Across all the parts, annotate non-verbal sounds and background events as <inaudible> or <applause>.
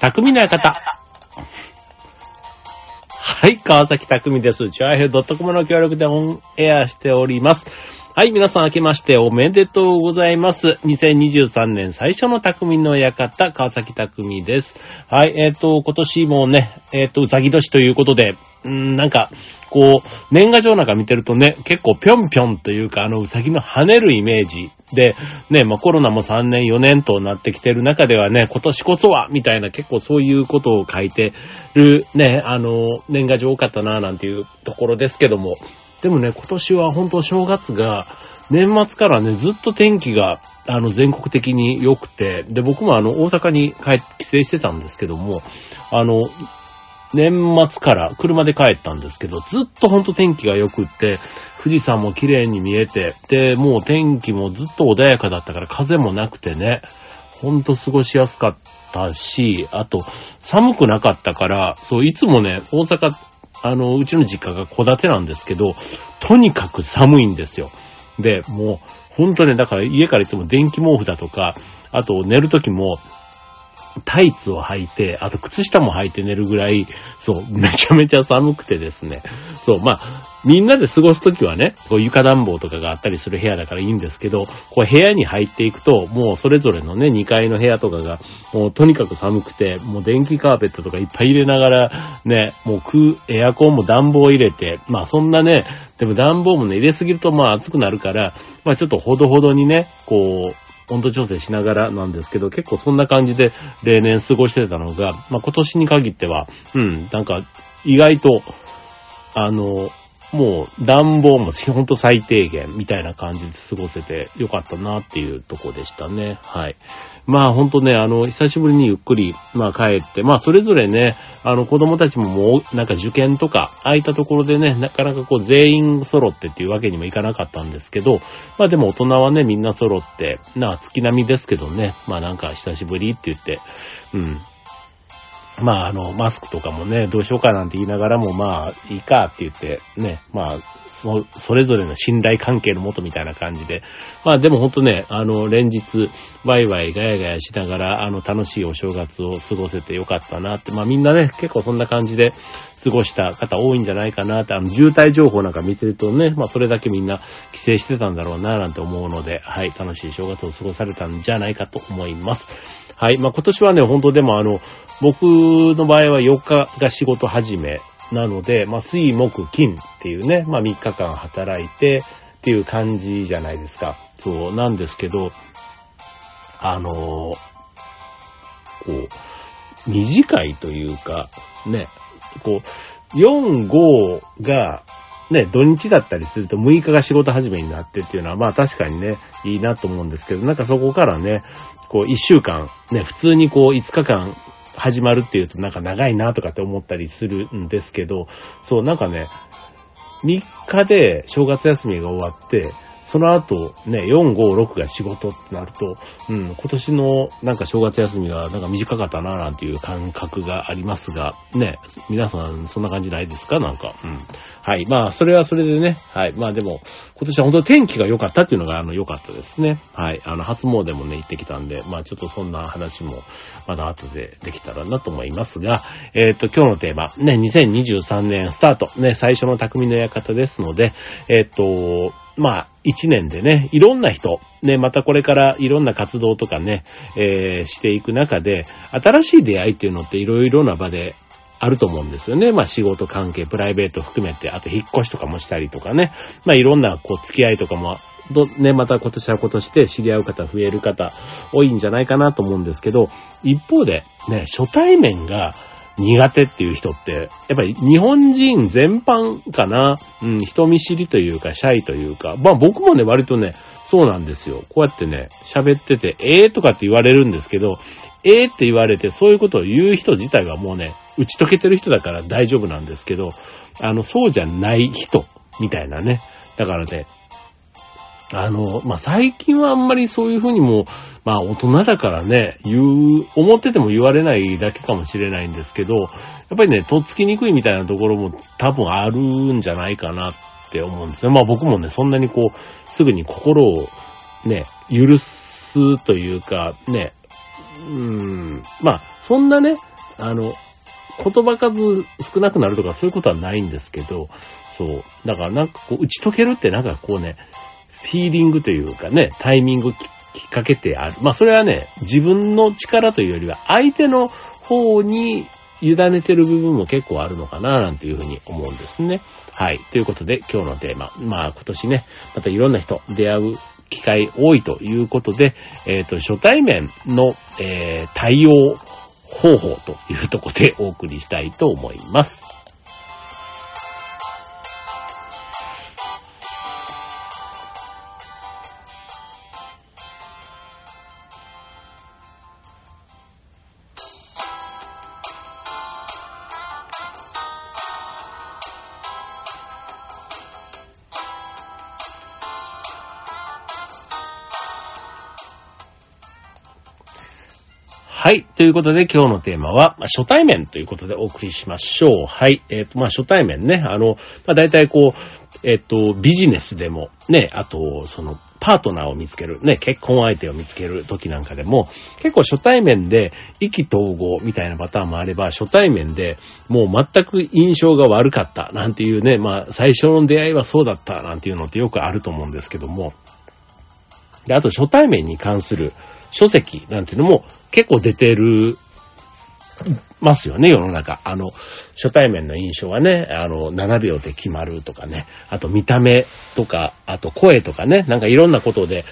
匠の館。はい、川崎匠です。チュアヘドットコムの協力でオンエアしております。はい、皆さん明けましておめでとうございます。2023年最初の匠の館、川崎匠です。はい、えっ、と、今年もね、えっ、と、うさぎ年ということで、うん、なんか、こう、年賀状なんか見てるとね、結構ぴょんぴょんというか、あの、うさぎの跳ねるイメージで、ね、まあ、コロナも3年4年となってきてる中ではね、今年こそは、みたいな結構そういうことを書いてるね、あの、年賀状多かったな、なんていうところですけども、でもね、今年は本当正月が、年末からね、ずっと天気が、あの、全国的に良くて、で、僕もあの、大阪に帰って、帰省してたんですけども、あの、年末から車で帰ったんですけど、ずっとほんと天気が良くって、富士山も綺麗に見えて、で、もう天気もずっと穏やかだったから風もなくてね、ほんと過ごしやすかったし、あと、寒くなかったから、そう、いつもね、大阪、あの、うちの実家が戸建てなんですけど、とにかく寒いんですよ。で、もう、ほんとね、だから家からいつも電気毛布だとか、あと寝るときも、タイツを履いて、あと靴下も履いて寝るぐらい、そう、めちゃめちゃ寒くてですね。そう、まあ、みんなで過ごすときはね、こう床暖房とかがあったりする部屋だからいいんですけど、こう部屋に入っていくと、もうそれぞれのね、2階の部屋とかが、もうとにかく寒くて、もう電気カーペットとかいっぱい入れながら、ね、もう空、エアコンも暖房入れて、まあそんなね、でも暖房もね、入れすぎるとまあ暑くなるから、まあちょっとほどほどにね、こう、温度調整しながらなんですけど、結構そんな感じで例年過ごしてたのが、まあ今年に限っては、うん、なんか意外と、あの、もう暖房もほんと最低限みたいな感じで過ごせてよかったなっていうとこでしたね。はい。まあほんとね、あの、久しぶりにゆっくり、まあ帰って、まあそれぞれね、あの子供たちももうなんか受験とかああいったところでね、なかなかこう全員揃ってっていうわけにもいかなかったんですけど、まあでも大人はね、みんな揃って、なあ月並みですけどね、まあなんか久しぶりって言って、うん。まあ、あの、マスクとかもね、どうしようかなんて言いながらも、まあ、いいかって言って、ね、まあ、そ、それぞれの信頼関係のもとみたいな感じで、まあでもほんとね、あの、連日、ワイワイガヤガヤしながら、あの、楽しいお正月を過ごせてよかったなって、まあみんなね、結構そんな感じで過ごした方多いんじゃないかなって、あの、渋滞情報なんか見てるとね、まあそれだけみんな帰省してたんだろうな、なんて思うので、はい、楽しい正月を過ごされたんじゃないかと思います。はい。まあ、今年はね、本当でもあの、僕の場合は4日が仕事始めなので、まあ、水、木、金っていうね、まあ、3日間働いてっていう感じじゃないですか。そう、なんですけど、あのこう、短いというか、ね、こう、4、5が、ね、土日だったりすると6日が仕事始めになってっていうのは、まあ確かにね、いいなと思うんですけど、なんかそこからね、こう1週間、ね、普通にこう5日間始まるっていうとなんか長いなとかって思ったりするんですけど、そう、なんかね、3日で正月休みが終わって、その後、ね、4、5、6が仕事ってなると、うん、今年のなんか正月休みがなんか短かったななんていう感覚がありますが、ね、皆さんそんな感じないですか？なんか。うん。はい。まあ、それはそれでね、はい。まあでも、今年は本当に天気が良かったっていうのが、あの、良かったですね。はい。あの、初詣もね、行ってきたんで、まあちょっとそんな話も、まだ後でできたらなと思いますが、えっ、と、今日のテーマ、ね、2023年スタート、ね、最初の匠の館ですので、えっ、と、まあ、一年でね、いろんな人、ね、またこれからいろんな活動とかね、えーしていく中で、新しい出会いっていうのっていろいろな場であると思うんですよね。まあ仕事関係、プライベート含めて、あと引っ越しとかもしたりとかね。まあいろんなこう付き合いとかも、どね、また今年は今年で知り合う方増える方多いんじゃないかなと思うんですけど、一方でね、初対面が苦手っていう人って、やっぱり日本人全般かな、うん、人見知りというか、シャイというか、まあ僕もね、割とね、そうなんですよ。こうやってね、喋ってて、えーとかって言われるんですけど、えーって言われて、そういうことを言う人自体はもうね、打ち解けてる人だから大丈夫なんですけど、あの、そうじゃない人、みたいなね。だからね、あの、まあ、最近はあんまりそういうふうにも、まあ、大人だからね、言う、思ってても言われないだけかもしれないんですけど、やっぱりね、とっつきにくいみたいなところも多分あるんじゃないかなって思うんですね。まあ僕もね、そんなにこう、すぐに心をね、許すというか、ね、うーん、まあ、そんなね、あの、言葉数少なくなるとかそういうことはないんですけど、そう。だからなんかこう、打ち解けるってなんかこうね、フィーリングというかね、タイミングきっかけてある。まあそれはね、自分の力というよりは相手の方に委ねてる部分も結構あるのかな、なんていうふうに思うんですね。はい。ということで今日のテーマ。まあ今年ね、またいろんな人出会う機会多いということで、えっ、ー、と、初対面の、えー、対応方法というとこでお送りしたいと思います。はい。ということで今日のテーマは、まあ、初対面ということでお送りしましょう。はい。えっ、ー、と、まあ、初対面ね。あの、まあ、大体こう、えっ、ー、と、ビジネスでも、ね、あと、その、パートナーを見つける、ね、結婚相手を見つける時なんかでも、結構初対面で意気投合みたいなパターンもあれば、初対面でもう全く印象が悪かったなんていうね、まあ最初の出会いはそうだったなんていうのってよくあると思うんですけども、で、あと初対面に関する書籍なんていうのも結構出てる、ますよね、世の中。あの、初対面の印象はね、あの、7秒で決まるとかね、あと見た目とか、あと声とかね、なんかいろんなことで、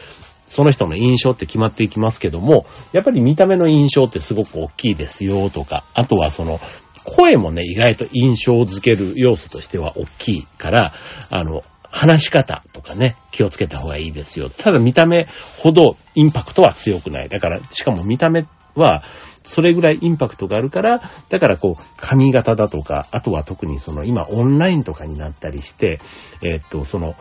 その人の印象って決まっていきますけども、やっぱり見た目の印象ってすごく大きいですよとか、あとはその、声もね、意外と印象づける要素としては大きいから、あの、話し方とかね、気をつけた方がいいですよ。ただ見た目ほどインパクトは強くない。だから、しかも見た目は、それぐらいインパクトがあるから、だからこう、髪型だとか、あとは特にその今オンラインとかになったりして、えー、っと、その、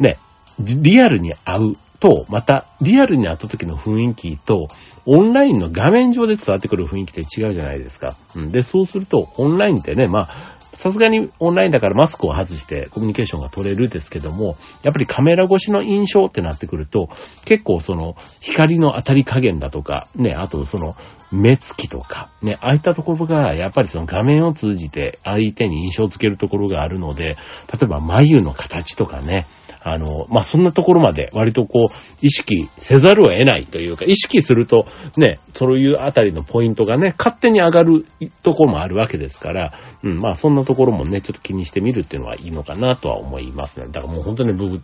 ね、リアルに会うと、また、リアルに会った時の雰囲気と、オンラインの画面上で伝わってくる雰囲気って違うじゃないですか。うん、で、そうすると、オンラインってね、まあ、さすがにオンラインだからマスクを外してコミュニケーションが取れるですけども、やっぱりカメラ越しの印象ってなってくると、結構その光の当たり加減だとか、ね、あとその目つきとか、ね、ああいったところが、やっぱりその画面を通じて相手に印象をつけるところがあるので、例えば眉の形とかね、あの、まあ、そんなところまで割とこう、意識せざるを得ないというか、意識するとね、そういうあたりのポイントがね、勝手に上がるところもあるわけですから、うん、まあ、そんなところもね、ちょっと気にしてみるっていうのはいいのかなとは思いますね。だからもう本当に僕、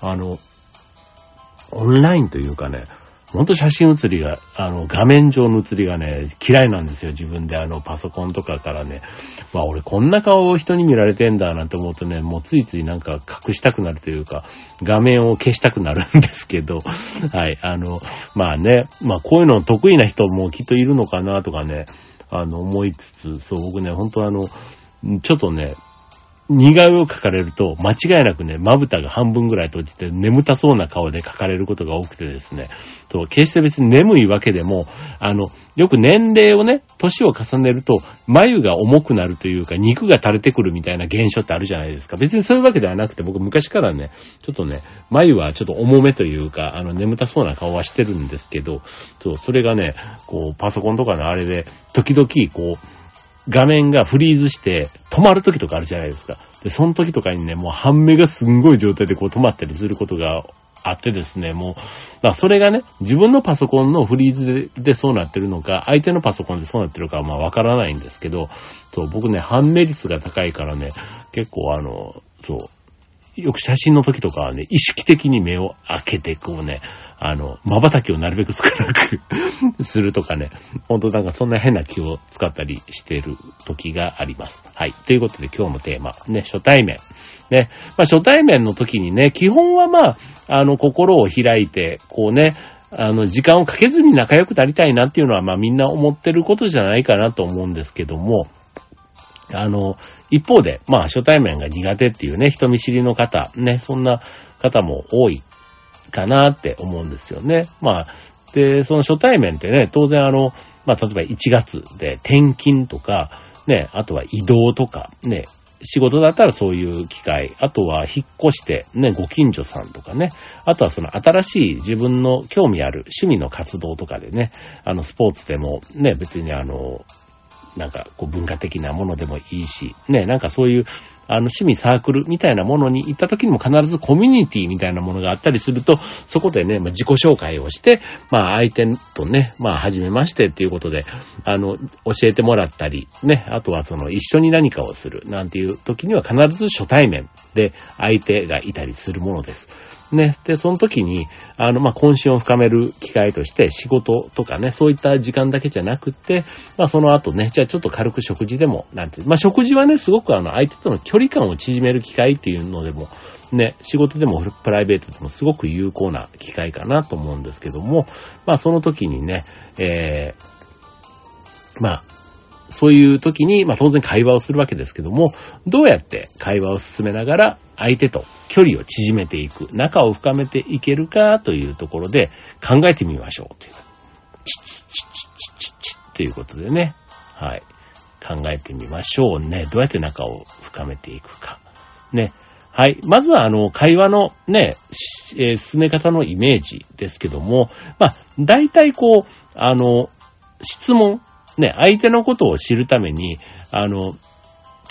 あの、オンラインというかね、ほんと写真写りが、あの、画面上の写りがね、嫌いなんですよ。自分であの、パソコンとかからね。まあ俺こんな顔を人に見られてんだなんて思うとね、もうついついなんか隠したくなるというか、画面を消したくなるんですけど、<laughs> はい、あの、まあね、まあこういうの得意な人もきっといるのかなとかね、あの、思いつつ、そう、僕ね、本当あの、ちょっとね、似顔絵を描かれると、間違いなくね、まぶたが半分ぐらい閉じて眠たそうな顔で描かれることが多くてですね、と決して別に眠いわけでも、あの、よく年齢をね、年を重ねると、眉が重くなるというか、肉が垂れてくるみたいな現象ってあるじゃないですか。別にそういうわけではなくて、僕昔からね、ちょっとね、眉はちょっと重めというか、あの、眠たそうな顔はしてるんですけど、そう、それがね、こう、パソコンとかのあれで、時々、こう、画面がフリーズして止まる時とかあるじゃないですか。で、その時とかにね、もう半目がすんごい状態でこう止まったりすることがあってですね、もう、まあそれがね、自分のパソコンのフリーズでそうなってるのか、相手のパソコンでそうなってるかはまあわからないんですけど、そう、僕ね、半目率が高いからね、結構あの、そう、よく写真の時とかはね、意識的に目を開けて、こうね、あの、瞬きをなるべく少なく <laughs> するとかね、ほんとなんかそんな変な気を使ったりしてる時があります。はい。ということで今日のテーマ、ね、初対面。ね、まあ初対面の時にね、基本はまあ、あの、心を開いて、こうね、あの、時間をかけずに仲良くなりたいなっていうのは、まあみんな思ってることじゃないかなと思うんですけども、あの、一方で、まあ初対面が苦手っていうね、人見知りの方、ね、そんな方も多いかなって思うんですよね。まあ、で、その初対面ってね、当然あの、まあ、例えば1月で転勤とか、ね、あとは移動とか、ね、仕事だったらそういう機会、あとは引っ越してね、ご近所さんとかね、あとはその新しい自分の興味ある趣味の活動とかでね、あのスポーツでもね、別にあの、なんかこう文化的なものでもいいし、ね、なんかそういうあの、趣味サークルみたいなものに行った時にも必ずコミュニティみたいなものがあったりすると、そこでね、まあ、自己紹介をして、まあ、相手とね、まあ、初めましてっていうことで、あの、教えてもらったり、ね、あとはその、一緒に何かをするなんていう時には必ず初対面で相手がいたりするものです。ね。で、その時に、あの、まあ、懇親を深める機会として仕事とかね、そういった時間だけじゃなくて、まあ、その後ね、じゃあちょっと軽く食事でも、なんて、まあ、食事はね、すごくあの、相手との距離感を縮める機会っていうのでも、ね、仕事でもプライベートでもすごく有効な機会かなと思うんですけども、まあ、その時にね、えー、まあ、そういう時に、まあ当然会話をするわけですけども、どうやって会話を進めながら相手と距離を縮めていく、仲を深めていけるかというところで考えてみましょうという。チチチチチチチということでね。はい。考えてみましょうね。どうやって仲を深めていくか。ね。はい。まずは、あの、会話のね、えー、進め方のイメージですけども、まあ、大体こう、あの、質問、ね、相手のことを知るために、あの、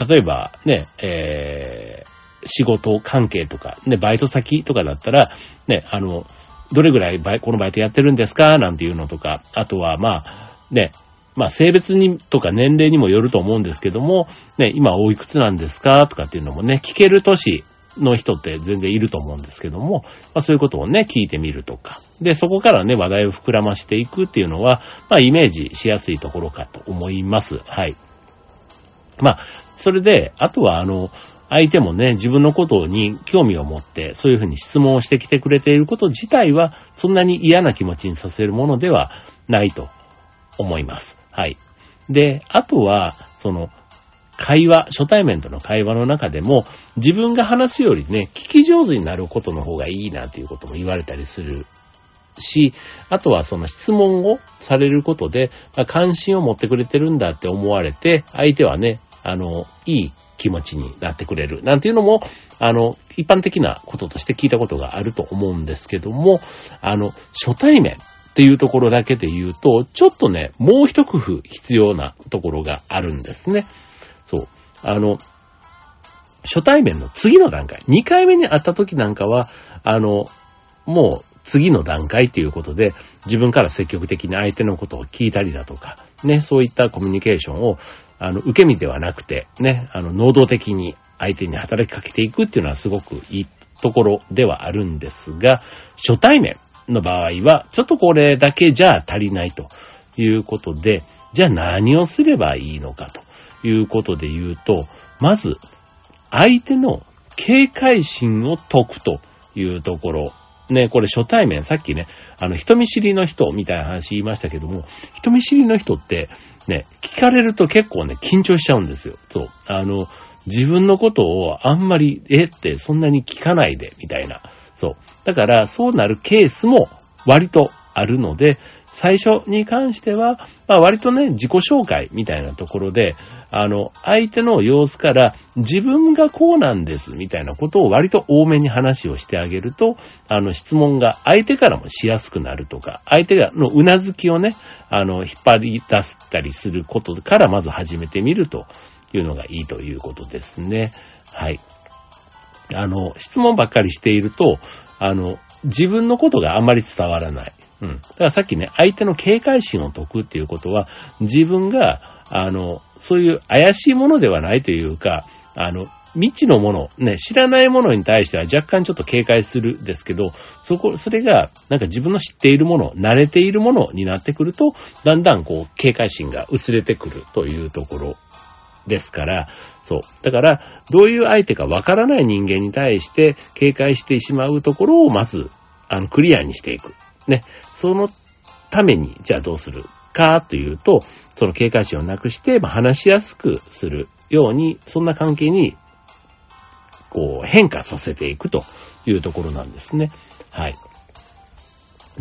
例えばね、えー、仕事関係とか、ね、バイト先とかだったら、ね、あの、どれぐらいこのバイトやってるんですか？なんていうのとか、あとは、まあ、ね、まあ、性別にとか年齢にもよると思うんですけども、ね、今おいくつなんですか？とかっていうのもね、聞ける年の人って全然いると思うんですけども、まあ、そういうことをね、聞いてみるとか。で、そこからね、話題を膨らましていくっていうのは、まあ、イメージしやすいところかと思います。はい。まあ、それで、あとは、あの、相手もね、自分のことに興味を持って、そういうふうに質問をしてきてくれていること自体は、そんなに嫌な気持ちにさせるものではないと思います。はい。で、あとは、その、会話、初対面との会話の中でも、自分が話すよりね、聞き上手になることの方がいいなということも言われたりするし、あとはその質問をされることで、まあ、関心を持ってくれてるんだって思われて、相手はね、あの、いい気持ちになってくれる。なんていうのも、あの、一般的なこととして聞いたことがあると思うんですけども、あの、初対面っていうところだけで言うと、ちょっとね、もう一工夫必要なところがあるんですね。そう。あの、初対面の次の段階、2回目に会った時なんかは、あの、もう次の段階ということで、自分から積極的に相手のことを聞いたりだとか、ね、そういったコミュニケーションを、あの、受け身ではなくて、ね、あの、能動的に相手に働きかけていくっていうのはすごくいいところではあるんですが、初対面の場合は、ちょっとこれだけじゃ足りないということで、じゃあ何をすればいいのかと。いうことで言うと、まず、相手の警戒心を解くというところ。ね、これ初対面、さっきね、あの、人見知りの人みたいな話言いましたけども、人見知りの人って、ね、聞かれると結構ね、緊張しちゃうんですよ。そう。あの、自分のことをあんまり、えってそんなに聞かないで、みたいな。そう。だから、そうなるケースも割とあるので、最初に関しては、まあ割とね、自己紹介みたいなところで、あの、相手の様子から自分がこうなんですみたいなことを割と多めに話をしてあげると、あの質問が相手からもしやすくなるとか、相手がのうなずきをね、あの、引っ張り出したりすることからまず始めてみるというのがいいということですね。はい。あの、質問ばっかりしていると、あの、自分のことがあんまり伝わらない。うん。だからさっきね、相手の警戒心を解くっていうことは、自分が、あの、そういう怪しいものではないというか、あの、未知のもの、ね、知らないものに対しては若干ちょっと警戒するですけど、そこ、それが、なんか自分の知っているもの、慣れているものになってくると、だんだんこう、警戒心が薄れてくるというところですから、そう。だから、どういう相手かわからない人間に対して警戒してしまうところをまず、あの、クリアにしていく。ね。そのために、じゃあどうするかというと、その警戒心をなくして、まあ、話しやすくするように、そんな関係に、こう、変化させていくというところなんですね。はい。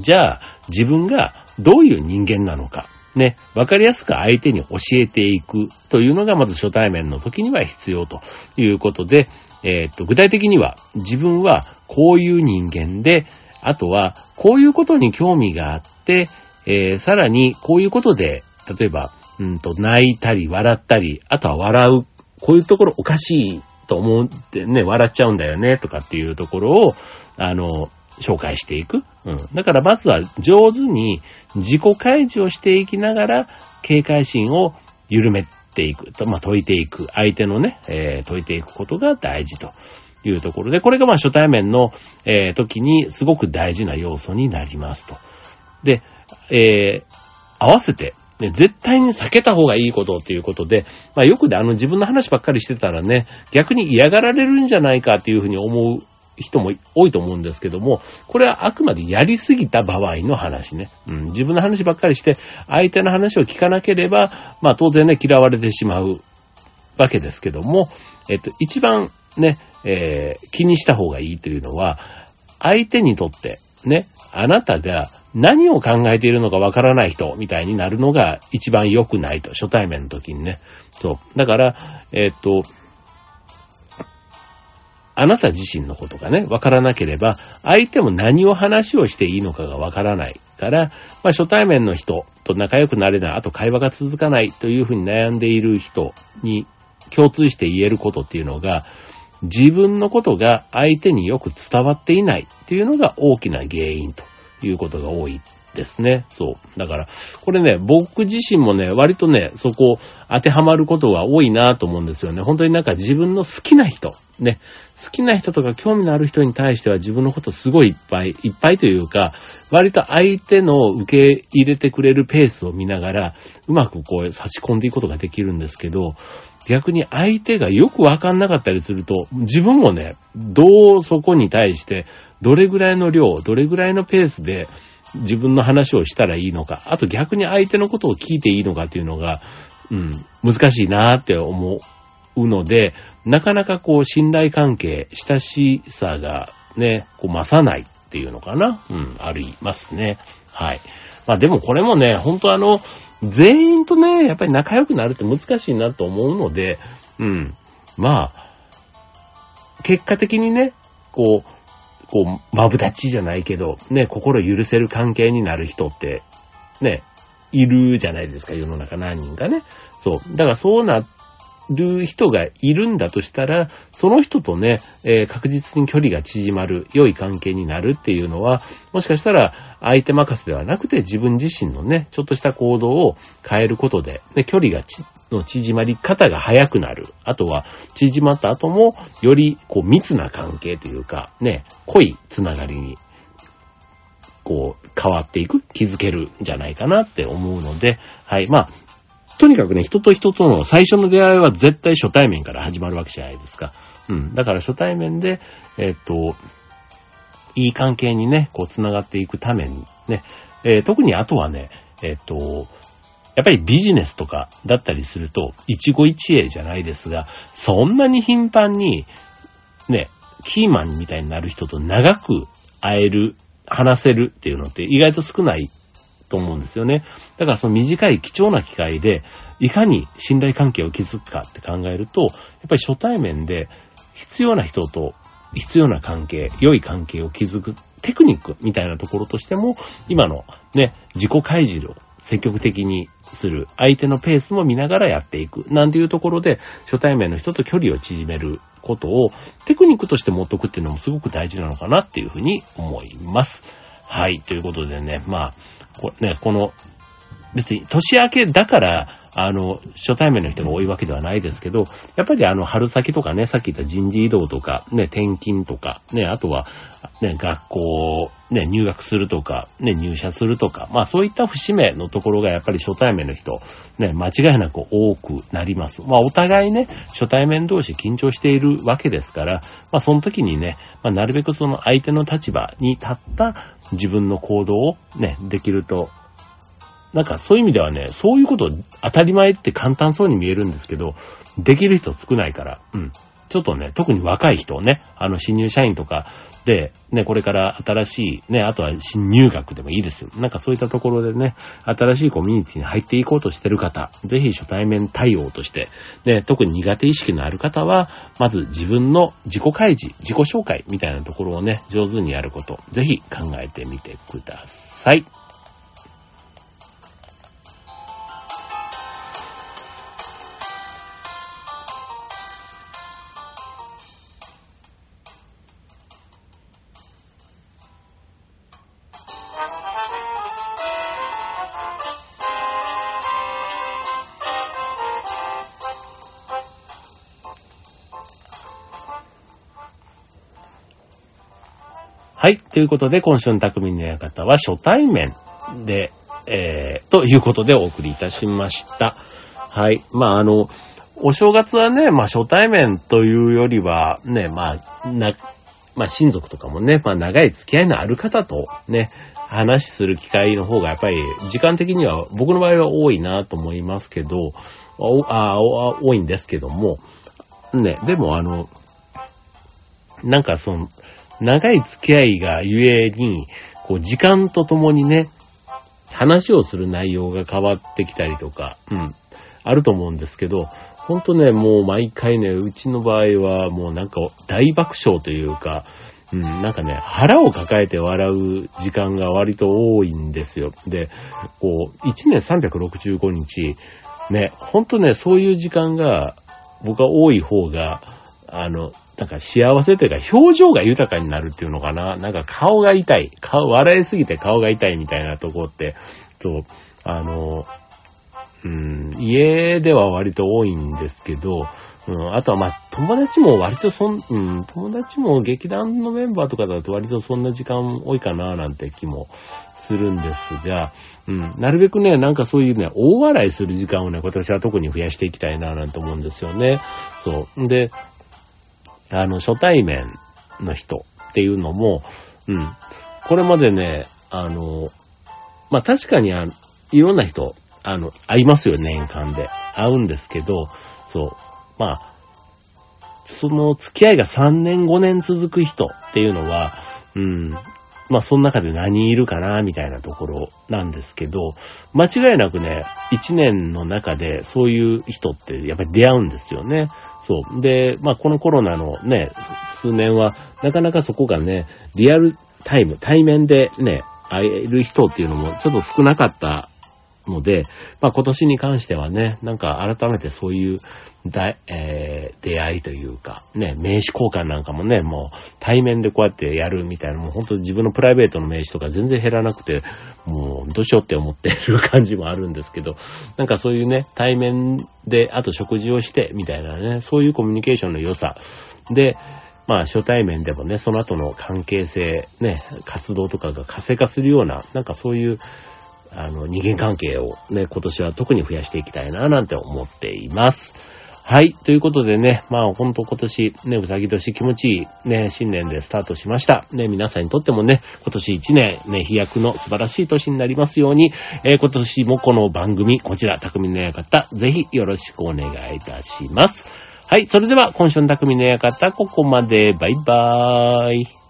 じゃあ、自分がどういう人間なのかね、わかりやすく相手に教えていくというのがまず初対面の時には必要ということで、えー、っと、具体的には自分はこういう人間で、あとはこういうことに興味があって、えー、さらにこういうことで、例えば、うんと、泣いたり笑ったり、あとは笑う、こういうところおかしいと思ってね、笑っちゃうんだよね、とかっていうところを、あの、紹介していく。うん。だからまずは上手に自己開示をしていきながら、警戒心を緩めていく。と、まあ、解いていく。相手のね、えー、解いていくことが大事というところで、これがまあ初対面の、えー、時にすごく大事な要素になりますと。で、えー、合わせて、ね、絶対に避けた方がいいことっていうことで、まあよくであの自分の話ばっかりしてたらね、逆に嫌がられるんじゃないかっていうふうに思う人も多いと思うんですけども、これはあくまでやりすぎた場合の話ね。うん、自分の話ばっかりして、相手の話を聞かなければ、まあ当然ね、嫌われてしまうわけですけども、えっと、一番ね、えー、気にした方がいいというのは、相手にとって、ね、あなたが何を考えているのかわからない人みたいになるのが一番良くないと、初対面の時にね。そう。だから、えっ、と、あなた自身のことがね、わからなければ、相手も何を話をしていいのかがわからないから、まあ、初対面の人と仲良くなれない、あと会話が続かないというふうに悩んでいる人に共通して言えることっていうのが、自分のことが相手によく伝わっていないっていうのが大きな原因ということが多いですね。そう。だから、これね、僕自身もね、割とね、そこ当てはまることが多いなと思うんですよね。本当になんか自分の好きな人、ね、好きな人とか興味のある人に対しては自分のことすごいいっぱい、いっぱいというか、割と相手の受け入れてくれるペースを見ながら、うまくこう差し込んでいくことができるんですけど、逆に相手がよくわかんなかったりすると、自分もね、どうそこに対して、どれぐらいの量、どれぐらいのペースで自分の話をしたらいいのか、あと逆に相手のことを聞いていいのかっていうのが、うん、難しいなって思うので、なかなかこう信頼関係、親しさがね、こう増さないっていうのかな。うん、ありますね。はい。まあでもこれもね、本当あの、全員とね、やっぱり仲良くなるって難しいなと思うので、うん。まあ、結果的にね、こう、こう、まぶたちじゃないけど、ね、心許せる関係になる人って、ね、いるじゃないですか、世の中何人かね。そう。だからそうなっる人がいるんだとしたら、その人とね、えー、確実に距離が縮まる、良い関係になるっていうのは、もしかしたら相手任せではなくて自分自身のね、ちょっとした行動を変えることで、ね、距離がの縮まり方が早くなる。あとは、縮まった後も、より、こう、密な関係というか、ね、濃いつながりに、こう、変わっていく、気づけるんじゃないかなって思うので、はい。まあ、とにかくね、人と人との最初の出会いは絶対初対面から始まるわけじゃないですか。うん。だから初対面で、えっと、いい関係にね、こう繋がっていくためにね、えー、特にあとはね、えっと、やっぱりビジネスとかだったりすると、一期一会じゃないですが、そんなに頻繁に、ね、キーマンみたいになる人と長く会える、話せるっていうのって意外と少ないと思うんですよね。だからその短い貴重な機会で、いかに信頼関係を築くかって考えると、やっぱり初対面で必要な人と必要な関係、良い関係を築くテクニックみたいなところとしても、今のね、自己開示を積極的にする、相手のペースも見ながらやっていく、なんていうところで、初対面の人と距離を縮めることをテクニックとして持っとくっていうのもすごく大事なのかなっていうふうに思います。はい、ということでね、まあ、こね、この、別に年明けだから、あの、初対面の人が多いわけではないですけど、やっぱりあの、春先とかね、さっき言った人事異動とか、ね、転勤とか、ね、あとは、ね、学校、ね、入学するとか、ね、入社するとか、まあそういった節目のところがやっぱり初対面の人、ね、間違いなく多くなります。まあお互いね、初対面同士緊張しているわけですから、まあその時にね、まあなるべくその相手の立場に立った自分の行動をね、できるとなんかそういう意味ではね、そういうこと当たり前って簡単そうに見えるんですけど、できる人少ないから、うん。ちょっとね、特に若い人をね、あの新入社員とか、で、ね、これから新しい、ね、あとは新入学でもいいですよ。なんかそういったところでね、新しいコミュニティに入っていこうとしてる方、ぜひ初対面対応として、ね、特に苦手意識のある方は、まず自分の自己開示、自己紹介みたいなところをね、上手にやること、ぜひ考えてみてください。ということで、今週の匠の館は初対面で、えー、ということでお送りいたしました。はい。まあ、あの、お正月はね、まあ、初対面というよりは、ね、まあ、な、まあ、親族とかもね、まあ、長い付き合いのある方とね、話する機会の方がやっぱり時間的には僕の場合は多いなと思いますけど、ああ多いんですけども、ね、でもあの、なんかその、長い付き合いがゆえに、こう、時間とともにね、話をする内容が変わってきたりとか、うん、あると思うんですけど、ほんとね、もう毎回ね、うちの場合はもうなんか大爆笑というか、うん、なんかね、腹を抱えて笑う時間が割と多いんですよ。で、こう、1年365日、ね、ほんとね、そういう時間が僕は多い方が、あの、なんか幸せというか表情が豊かになるっていうのかな。なんか顔が痛い。顔、笑いすぎて顔が痛いみたいなとこって、そう、あの、うん、家では割と多いんですけど、うん、あとはまあ、友達も割とそん、うん、友達も劇団のメンバーとかだと割とそんな時間多いかななんて気もするんですが、うん、なるべくね、なんかそういうね、大笑いする時間をね、私は特に増やしていきたいななんて思うんですよね。そう。で、あの、初対面の人っていうのも、うん。これまでね、あの、まあ、確かにあいろんな人、あの、会いますよ、年間で。会うんですけど、そう。まあ、その付き合いが3年5年続く人っていうのは、うん、まあその中で何いるかな、みたいなところなんですけど、間違いなくね、1年の中でそういう人ってやっぱり出会うんですよね。そう。で、まあこのコロナのね、数年は、なかなかそこがね、リアルタイム、対面でね、会える人っていうのもちょっと少なかったので、まあ今年に関してはね、なんか改めてそういうだ、えー、出会いというか、ね、名刺交換なんかもね、もう対面でこうやってやるみたいな、もう本当に自分のプライベートの名刺とか全然減らなくて、もうどうしようって思ってる感じもあるんですけど、なんかそういうね、対面で、あと食事をしてみたいなね、そういうコミュニケーションの良さ。で、まあ初対面でもね、その後の関係性、ね、活動とかが活性化するような、なんかそういう、あの、人間関係をね、今年は特に増やしていきたいな、なんて思っています。はい。ということでね、まあ、ほんと今年、ね、うさぎ年気持ちいい、ね、新年でスタートしました。ね、皆さんにとってもね、今年1年、ね、飛躍の素晴らしい年になりますように、えー、今年もこの番組、こちら、匠の館、ぜひよろしくお願いいたします。はい。それでは、今週の匠の館、ここまで。バイバーイ。